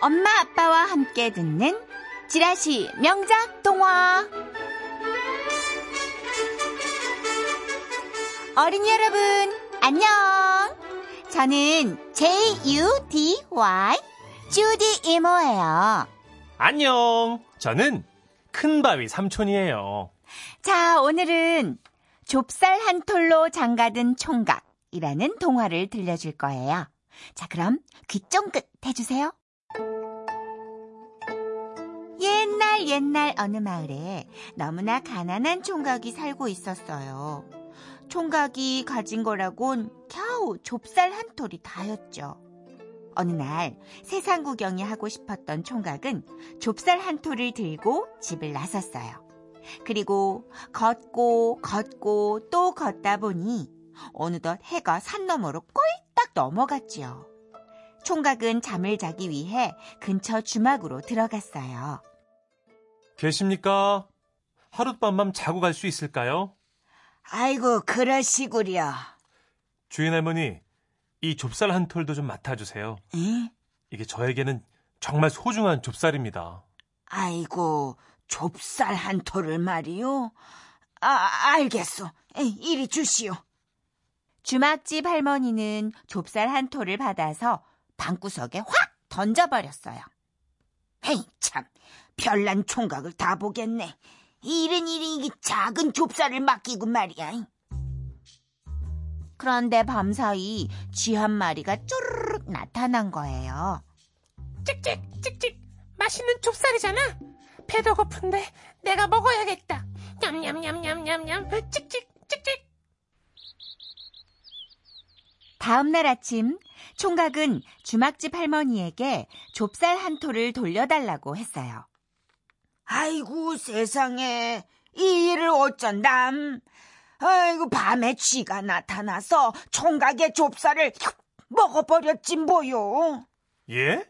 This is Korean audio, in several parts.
엄마 아빠와 함께 듣는 지라시 명작 동화. 어린이 여러분 안녕. 저는 J-U-D-Y 주디 이모예요. 안녕. 저는 큰바위 삼촌이에요. 자 오늘은 좁쌀 한 톨로 장가든 총각이라는 동화를 들려줄 거예요. 자 그럼 귀 쫑긋 해주세요 옛날 어느 마을에 너무나 가난한 총각이 살고 있었어요. 총각이 가진 거라곤 겨우 좁쌀 한 톨이 다였죠. 어느 날 세상 구경이 하고 싶었던 총각은 좁쌀 한 톨을 들고 집을 나섰어요. 그리고 걷고 걷고 또 걷다 보니 어느덧 해가 산 너머로 꼴딱 넘어갔지요. 총각은 잠을 자기 위해 근처 주막으로 들어갔어요. 계십니까? 하룻밤만 자고 갈 수 있을까요? 아이고, 그러시구려. 주인 할머니, 이 좁쌀 한 톨도 좀 맡아주세요. 응? 이게 저에게는 정말 소중한 좁쌀입니다. 아이고, 좁쌀 한 톨을 말이요? 아, 알겠소. 에이, 이리 주시오. 주막집 할머니는 좁쌀 한 톨을 받아서 방구석에 확 던져버렸어요. 에이, 참. 별난 총각을 다 보겠네. 이른 일이 이 작은 좁쌀을 맡기고 말이야. 그런데 밤사이 쥐 한 마리가 쪼르륵 나타난 거예요. 찍찍 찍찍 맛있는 좁쌀이잖아. 배도 고픈데 내가 먹어야겠다. 냠냠냠냠냠냠 찍찍 찍찍. 다음 날 아침 총각은 주막집 할머니에게 좁쌀 한 톨을 돌려달라고 했어요. 아이고, 세상에. 이 일을 어쩐담. 아이고, 밤에 쥐가 나타나서 총각의 좁쌀을 먹어버렸지, 뭐요. 예?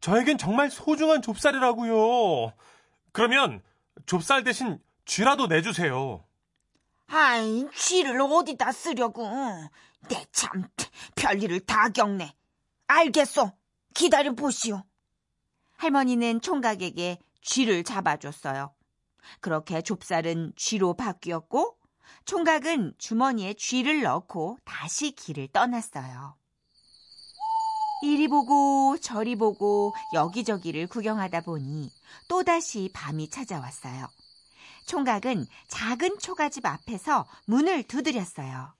저에겐 정말 소중한 좁쌀이라고요. 그러면 좁쌀 대신 쥐라도 내주세요. 아이, 쥐를 어디다 쓰려고. 내 참, 별일을 다 겪네. 알겠소. 기다려 보시오. 할머니는 총각에게 쥐를 잡아줬어요. 그렇게 좁쌀은 쥐로 바뀌었고 총각은 주머니에 쥐를 넣고 다시 길을 떠났어요. 이리 보고 저리 보고 여기저기를 구경하다 보니 또다시 밤이 찾아왔어요. 총각은 작은 초가집 앞에서 문을 두드렸어요.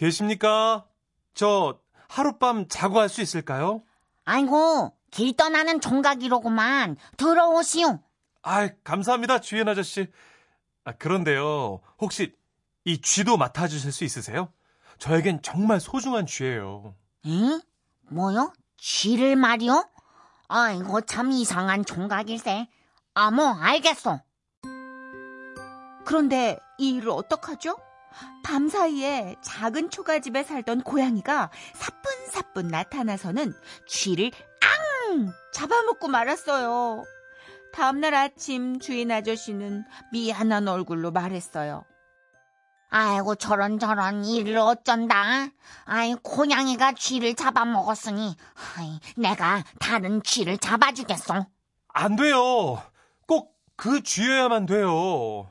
계십니까? 저 하룻밤 자고 갈수 있을까요? 아이고, 길 떠나는 총각이로구만. 들어오시오. 아, 감사합니다, 주인 아저씨. 아, 그런데요, 혹시 이 쥐도 맡아주실 수 있으세요? 저에겐 정말 소중한 쥐예요. 응? 뭐요? 쥐를 말이요? 아이고, 참 이상한 총각일세. 아, 뭐, 알겠어. 그런데 이 일을 어떡하죠? 밤 사이에 작은 초가집에 살던 고양이가 사뿐사뿐 나타나서는 쥐를 앙! 잡아먹고 말았어요. 다음날 아침 주인 아저씨는 미안한 얼굴로 말했어요. 아이고, 저런 저런 일을 어쩐다. 아이, 고양이가 쥐를 잡아먹었으니, 아이, 내가 다른 쥐를 잡아주겠어. 안 돼요. 꼭 그 쥐여야만 돼요.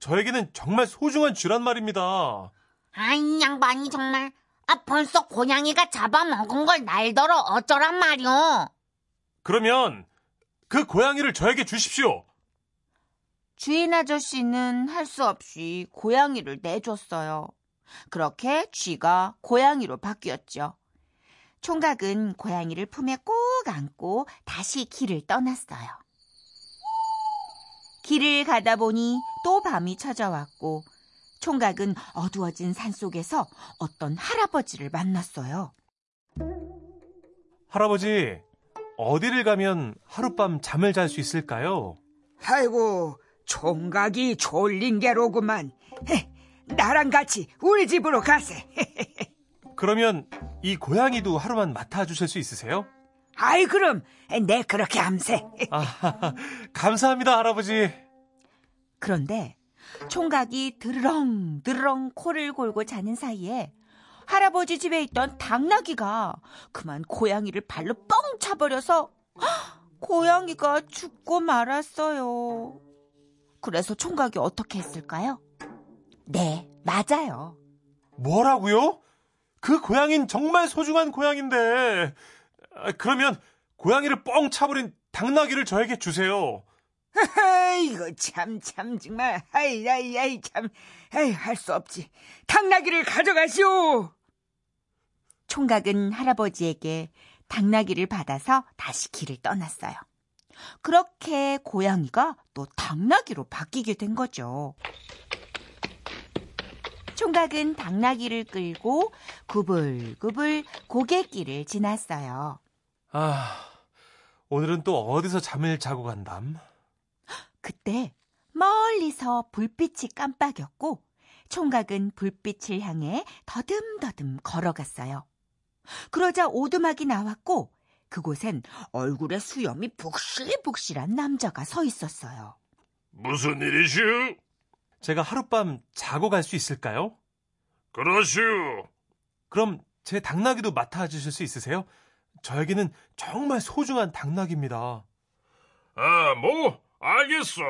저에게는 정말 소중한 쥐란 말입니다. 아이, 양반이 정말, 아, 벌써 고양이가 잡아먹은 걸 날더러 어쩌란 말이오. 그러면 그 고양이를 저에게 주십시오. 주인 아저씨는 할 수 없이 고양이를 내줬어요. 그렇게 쥐가 고양이로 바뀌었죠. 총각은 고양이를 품에 꼭 안고 다시 길을 떠났어요. 길을 가다 보니 또 밤이 찾아왔고 총각은 어두워진 산 속에서 어떤 할아버지를 만났어요. 할아버지, 어디를 가면 하룻밤 잠을 잘 수 있을까요? 아이고, 총각이 졸린 게로구만. 헤, 나랑 같이 우리 집으로 가세. 그러면 이 고양이도 하루만 맡아주실 수 있으세요? 아이, 그럼 내 그렇게 함세. 아, 감사합니다, 할아버지. 그런데 총각이 드르렁 드르렁 코를 골고 자는 사이에 할아버지 집에 있던 당나귀가 그만 고양이를 발로 뻥 차버려서 고양이가 죽고 말았어요. 그래서 총각이 어떻게 했을까요? 네, 맞아요. 뭐라고요? 그 고양이는 정말 소중한 고양인데. 아, 그러면 고양이를 뻥 차버린 당나귀를 저에게 주세요. 아이고 참참 정말 아이 아이 아이 참 아이 할 수 없지 당나귀를 가져가시오 총각은 할아버지에게 당나귀를 받아서 다시 길을 떠났어요. 그렇게 고양이가 또 당나귀로 바뀌게 된 거죠. 총각은 당나귀를 끌고 구불구불 고갯길을 지났어요. 아, 오늘은 또 어디서 잠을 자고 간담? 그때 멀리서 불빛이 깜빡였고 총각은 불빛을 향해 더듬더듬 걸어갔어요. 그러자 오두막이 나왔고 그곳엔 얼굴에 수염이 북실북실한 남자가 서 있었어요. 무슨 일이시오? 제가 하룻밤 자고 갈 수 있을까요? 그러시오. 그럼 제 당나귀도 맡아주실 수 있으세요? 저에게는 정말 소중한 당나귀입니다. 아, 뭐, 알겠어.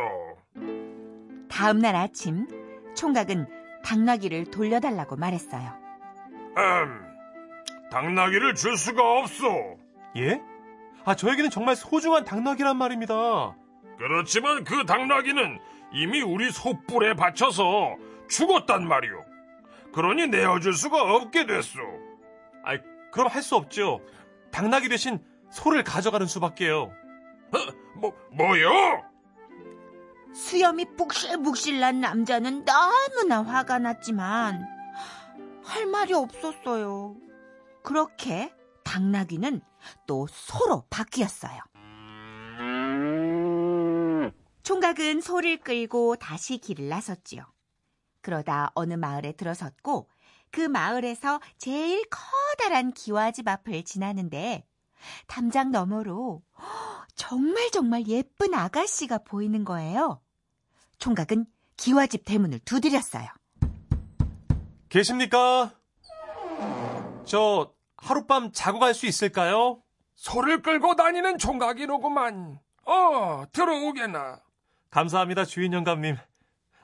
다음 날 아침 총각은 당나귀를 돌려달라고 말했어요. 음, 당나귀를 줄 수가 없어. 예? 아, 저에게는 정말 소중한 당나귀란 말입니다. 그렇지만 그 당나귀는 이미 우리 소뿔에 받쳐서 죽었단 말이오. 그러니 내어줄 수가 없게 됐소. 아, 그럼 할 수 없죠. 당나귀 대신 소를 가져가는 수밖에요. 어, 뭐, 뭐요? 수염이 북실북실 난 남자는 너무나 화가 났지만 할 말이 없었어요. 그렇게 당나귀는 또 소로 바뀌었어요. 총각은 소를 끌고 다시 길을 나섰지요. 그러다 어느 마을에 들어섰고 그 마을에서 제일 커 다란 기와집 앞을 지나는데 담장 너머로 정말 정말 예쁜 아가씨가 보이는 거예요. 총각은 기와집 대문을 두드렸어요. 계십니까? 저 하룻밤 자고 갈 수 있을까요? 소를 끌고 다니는 총각이로구만. 어, 들어오게나. 감사합니다, 주인 영감님.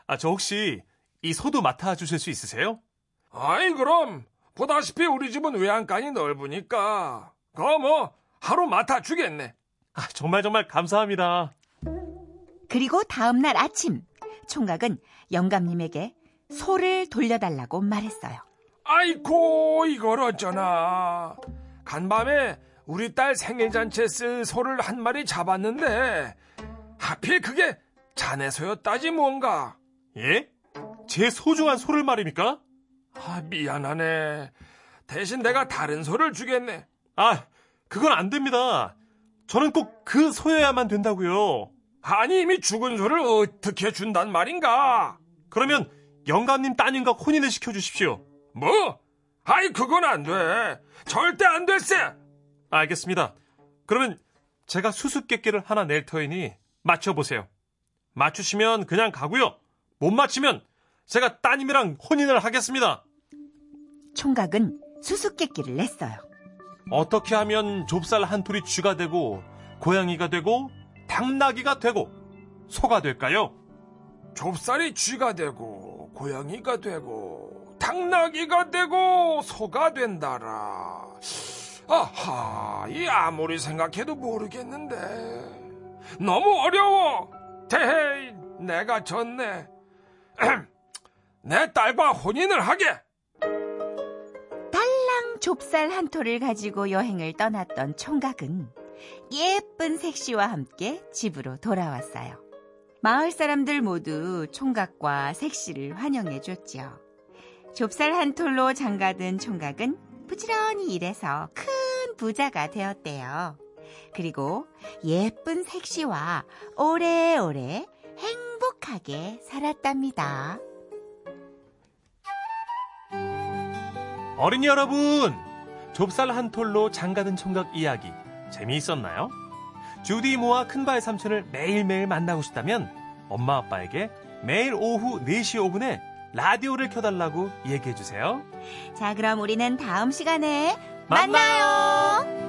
아, 저 혹시 이 소도 맡아주실 수 있으세요? 아이, 그럼. 보다시피 우리 집은 외양간이 넓으니까. 그거 뭐, 하루 맡아주겠네. 아, 정말 정말 감사합니다. 그리고 다음 날 아침 총각은 영감님에게 소를 돌려달라고 말했어요. 아이고, 이걸 어쩌나. 간밤에 우리 딸 생일잔치에 쓸 소를 한 마리 잡았는데, 하필 그게 자네 소였다지 뭔가. 예? 제 소중한 소를 말입니까? 아, 미안하네. 대신 내가 다른 소를 주겠네. 아, 그건 안 됩니다. 저는 꼭 그 소여야만 된다고요. 아니, 이미 죽은 소를 어떻게 준단 말인가? 그러면 영감님 따님과 혼인을 시켜주십시오. 뭐? 아이, 그건 안 돼. 절대 안 될세! 알겠습니다. 그러면 제가 수수께끼를 하나 낼 터이니 맞춰보세요. 맞추시면 그냥 가고요. 못 맞히면 제가 따님이랑 혼인을 하겠습니다. 총각은 수수께끼를 냈어요. 어떻게 하면 좁쌀 한 톨이 쥐가 되고 고양이가 되고 당나귀가 되고 소가 될까요? 좁쌀이 쥐가 되고, 고양이가 되고, 당나귀가 되고, 소가 된다라. 아하, 이 아무리 생각해도 모르겠는데. 너무 어려워! 대헤이, 내가 졌네. 내 딸과 혼인을 하게! 달랑 좁쌀 한 톨을 가지고 여행을 떠났던 총각은 예쁜 색시와 함께 집으로 돌아왔어요. 마을 사람들 모두 총각과 색시를 환영해 줬지요. 좁쌀 한 톨로 장가든 총각은 부지런히 일해서 큰 부자가 되었대요. 그리고 예쁜 색시와 오래오래 행복하게 살았답니다. 어린이 여러분, 좁쌀 한 톨로 장가든 총각 이야기 재미있었나요? 주디 이모와 큰바의 삼촌을 매일매일 만나고 싶다면 엄마 아빠에게 매일 오후 4시 5분에 라디오를 켜달라고 얘기해 주세요. 자, 그럼 우리는 다음 시간에 만나요. 만나요.